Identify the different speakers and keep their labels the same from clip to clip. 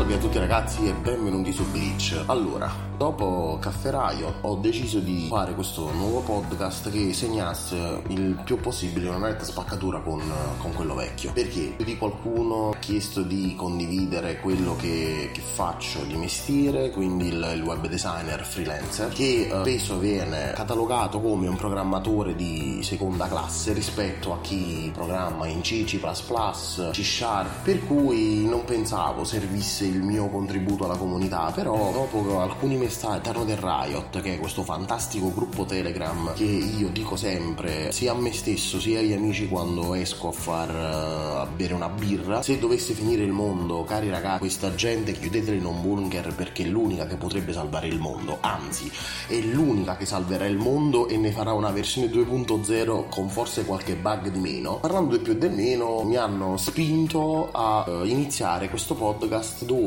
Speaker 1: Salve a tutti ragazzi e benvenuti su Bleach. Allora, dopo Cafferaio ho deciso di fare questo nuovo podcast che segnasse il più possibile una netta spaccatura con, con quello vecchio. Perché più di qualcuno ha chiesto di condividere quello che, che faccio di mestiere, quindi il, il web designer freelancer, che eh, spesso viene catalogato come un programmatore di seconda classe rispetto a chi programma in C, C++, C Sharp, per cui non pensavo servisse il mio contributo alla comunità, però dopo alcuni messaggi all'interno del Riot, che è questo fantastico gruppo Telegram che io dico sempre sia a me stesso sia agli amici quando esco a far uh, a bere una birra, se dovesse finire il mondo, cari ragazzi, questa gente chiudetela in un bunker perché è l'unica che potrebbe salvare il mondo, anzi è l'unica che salverà il mondo e ne farà una versione 2.0 con forse qualche bug di meno. Parlando del più e del meno, mi hanno spinto a uh, iniziare questo podcast dove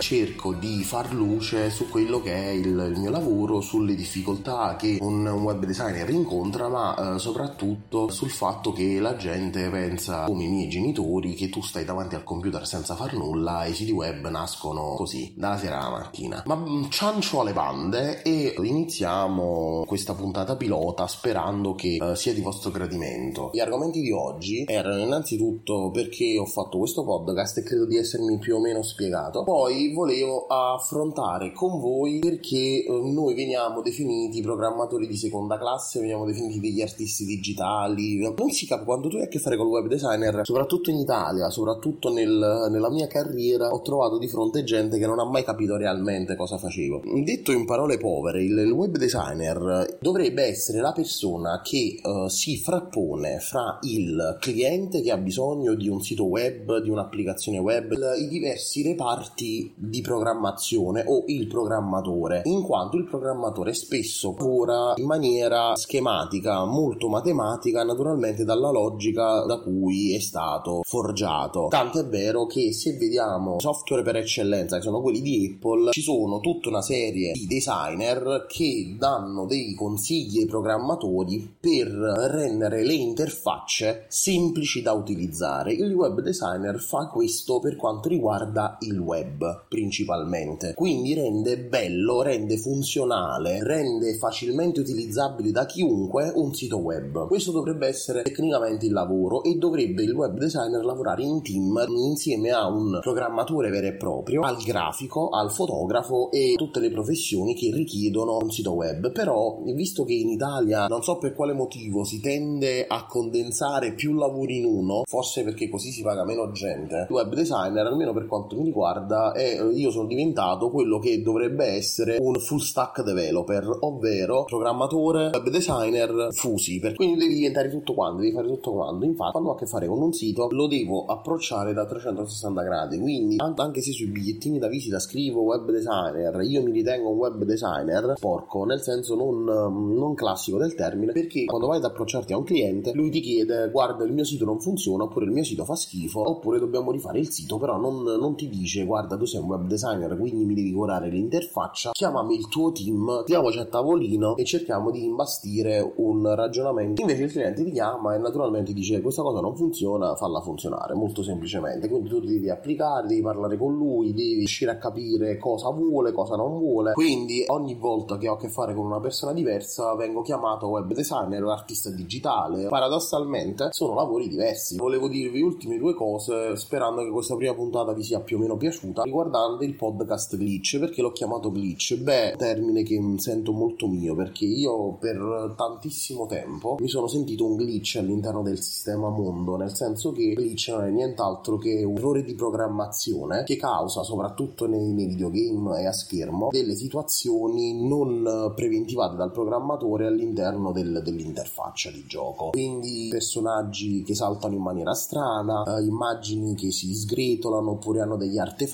Speaker 1: cerco di far luce su quello che è il, il mio lavoro, sulle difficoltà che un, un web designer incontra, ma eh, soprattutto sul fatto che la gente pensa, come i miei genitori, che tu stai davanti al computer senza far nulla e i siti web nascono così, dalla sera alla mattina. Ma mm, ciancio alle bande e iniziamo questa puntata pilota sperando che eh, sia di vostro gradimento. Gli argomenti di oggi erano innanzitutto perché ho fatto questo podcast e credo di essermi più o meno spiegato. Poi volevo affrontare con voi perché eh, noi veniamo definiti programmatori di seconda classe, veniamo definiti degli artisti digitali. Non si capisce quando tu hai a che fare con il web designer, soprattutto in Italia, soprattutto nel, nella mia carriera, ho trovato di fronte gente che non ha mai capito realmente cosa facevo. Detto in parole povere, il, il web designer dovrebbe essere la persona che uh, si frappone fra il cliente che ha bisogno di un sito web, di un'applicazione web, i diversi reparti di programmazione o il programmatore, in quanto il programmatore spesso lavora in maniera schematica, molto matematica, naturalmente dalla logica da cui è stato forgiato. Tanto è vero che se vediamo software per eccellenza, che sono quelli di Apple, ci sono tutta una serie di designer che danno dei consigli ai programmatori per rendere le interfacce semplici da utilizzare. Il web designer fa questo per quanto riguarda il web principalmente, quindi rende bello, rende funzionale, rende facilmente utilizzabile da chiunque un sito web. Questo dovrebbe essere tecnicamente il lavoro e dovrebbe il web designer lavorare in team insieme a un programmatore vero e proprio, al grafico, al fotografo e tutte le professioni che richiedono un sito web. Però, visto che in Italia non so per quale motivo si tende a condensare più lavori in uno, forse perché così si paga meno gente, il web designer, almeno per quanto mi riguarda, riguarda è io sono diventato quello che dovrebbe essere un full stack developer, ovvero programmatore, web designer fusi, per... quindi devi diventare tutto quanto, devi fare tutto quanto. Infatti, quando ho a che fare con un sito, lo devo approcciare da 360 gradi, quindi anche se sui bigliettini da visita scrivo web designer, io mi ritengo un web designer porco, nel senso non, non classico del termine, perché quando vai ad approcciarti a un cliente, lui ti chiede guarda il mio sito non funziona, oppure il mio sito fa schifo, oppure dobbiamo rifare il sito, però non, non ti dice guarda tu sei un web designer, quindi mi devi curare l'interfaccia, chiamami il tuo team, diamoci a tavolino e cerchiamo di imbastire un ragionamento. Invece il cliente ti chiama e naturalmente dice questa cosa non funziona, falla funzionare, molto semplicemente. Quindi tu devi applicare, devi parlare con lui, devi riuscire a capire cosa vuole, cosa non vuole. Quindi ogni volta che ho a che fare con una persona diversa vengo chiamato web designer o artista digitale. Paradossalmente sono lavori diversi. Volevo dirvi ultime due cose sperando che questa prima puntata vi sia più o meno piaciuta riguardante il podcast glitch. Perché l'ho chiamato glitch? Beh, termine che sento molto mio perché io per tantissimo tempo mi sono sentito un glitch all'interno del sistema mondo, nel senso che glitch non è nient'altro che un errore di programmazione che causa soprattutto nei, nei videogame e a schermo delle situazioni non preventivate dal programmatore all'interno del, dell'interfaccia di gioco. Quindi personaggi che saltano in maniera strana, eh, immagini che si sgretolano oppure hanno degli artefatti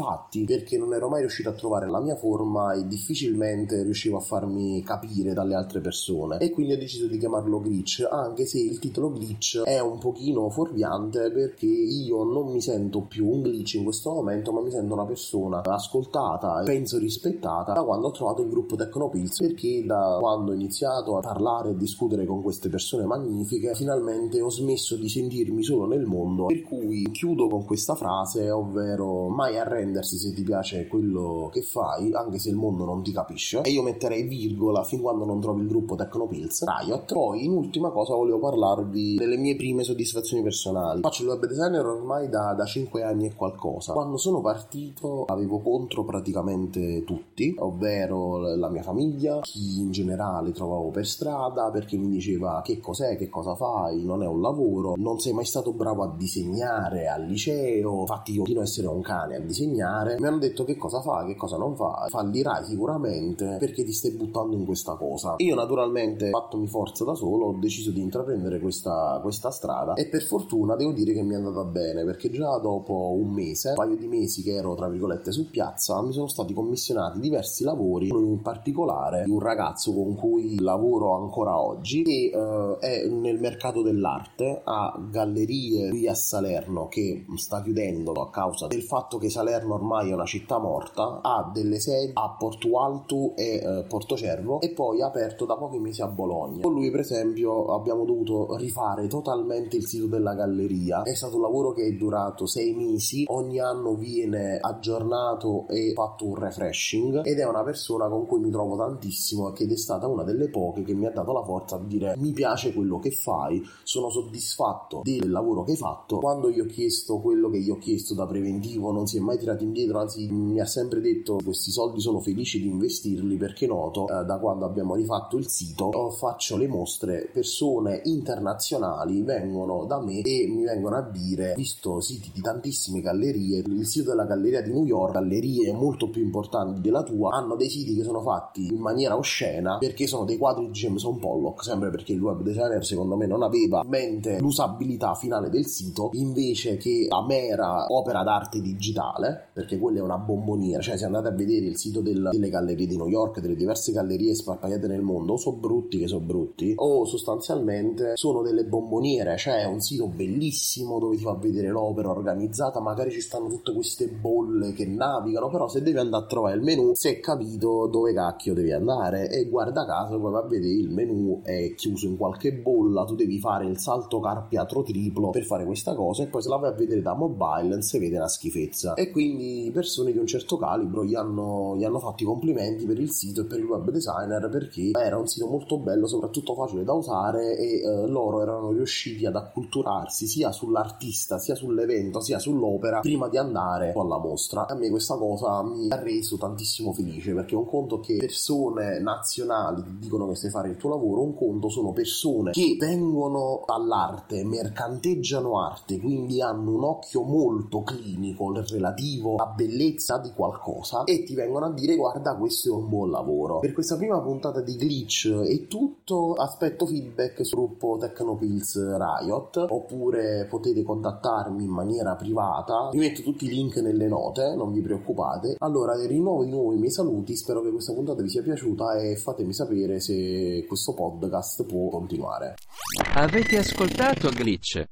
Speaker 1: perché non ero mai riuscito a trovare la mia forma e difficilmente riuscivo a farmi capire dalle altre persone. E quindi ho deciso di chiamarlo glitch anche se il titolo glitch è un pochino fuorviante perché io non mi sento più un glitch in questo momento ma mi sento una persona ascoltata e penso rispettata da quando ho trovato il gruppo Tecnopills perché da quando ho iniziato a parlare e discutere con queste persone magnifiche finalmente ho smesso di sentirmi solo nel mondo. Per cui chiudo con questa frase ovvero mai arrendersi se ti piace quello che fai anche se il mondo non ti capisce. E io metterei virgola fin quando non trovi il gruppo Tecnopills Riot. Poi in ultima cosa volevo parlarvi delle mie prime soddisfazioni personali. Faccio il web designer ormai da, da 5 anni e qualcosa. Quando sono partito avevo contro praticamente tutti ovvero la mia famiglia chi in generale trovavo per strada perché mi diceva che cos'è? Che cosa fai? Non è un lavoro. Non sei mai stato bravo a disegnare al liceo. Infatti io continuo a essere un cane a disegnare mi hanno detto che cosa fai? Che cosa non fai? Fallirai sicuramente perché ti stai buttando in questa cosa. Io naturalmente fattomi forza da solo ho deciso di intraprendere questa, questa strada e per fortuna devo dire che mi è andata bene perché già dopo un mese un paio di mesi che ero tra virgolette su piazza mi sono stati commissionati diversi lavori in particolare di un ragazzo con cui lavoro ancora oggi che uh, è nel mercato dell'arte a gallerie qui a Salerno che sta chiudendo a causa del fatto che Salerno ormai è una città morta ha delle sedi a Porto Alto e uh, Portocervo e poi ha aperto da pochi mesi a Bologna. Con lui per esempio abbiamo dovuto rifare totalmente il sito della galleria. È stato un lavoro che è durato sei mesi ogni anno viene aggiornato e fatto un refreshing ed è una persona con cui mi trovo tantissimo ed è stata una delle poche che mi ha dato la forza di dire mi piace quello che fai sono soddisfatto del lavoro che hai fatto. Quando gli ho chiesto quello che gli ho chiesto da preventivo non si è mai tirato indietro anzi mi ha sempre detto questi soldi sono felici di investirli perché noto eh, da quando abbiamo rifatto il sito faccio le mostre persone internazionali vengono da me e mi vengono a dire visto siti di tantissime gallerie il sito della galleria di New York gallerie molto più importanti della tua hanno dei siti che sono fatti in maniera oscena perché sono dei quadri di Jameson Pollock sempre perché il web designer secondo me non aveva in mente l'usabilità finale del sito invece che la mera opera d'arte digitale perché quella è una bomboniera cioè se andate a vedere il sito del, delle gallerie di New York delle diverse gallerie sparpagliate nel mondo o sono brutti che sono brutti o sostanzialmente sono delle bomboniere. Cioè è un sito bellissimo dove ti fa vedere l'opera organizzata. Magari ci stanno tutte queste bolle che navigano però se devi andare a trovare il menu si è capito dove cacchio devi andare. E guarda caso poi va a vedere il menu è chiuso in qualche bolla tu devi fare il salto carpiatro triplo per fare questa cosa e poi se la vai a vedere da mobile non si vede una schifezza. E quindi persone di un certo calibro gli hanno, gli hanno fatto i complimenti per il sito e per il web designer perché era un sito molto bello soprattutto facile da usare e eh, loro erano riusciti ad acculturarsi sia sull'artista sia sull'evento sia sull'opera prima di andare alla mostra. A me questa cosa mi ha reso tantissimo felice perché un conto che persone nazionali dicono che sai fare il tuo lavoro un conto sono persone che vengono all'arte mercanteggiano arte quindi hanno un occhio molto clinico relativo positivo, la bellezza di qualcosa e ti vengono a dire guarda questo è un buon lavoro. Per questa prima puntata di Glitch è tutto, aspetto feedback sul gruppo Tecnopills Riot oppure potete contattarmi in maniera privata, vi metto tutti i link nelle note, non vi preoccupate. Allora rinnovo di nuovo i miei saluti, spero che questa puntata vi sia piaciuta e fatemi sapere se questo podcast può continuare.
Speaker 2: Avete ascoltato Glitch?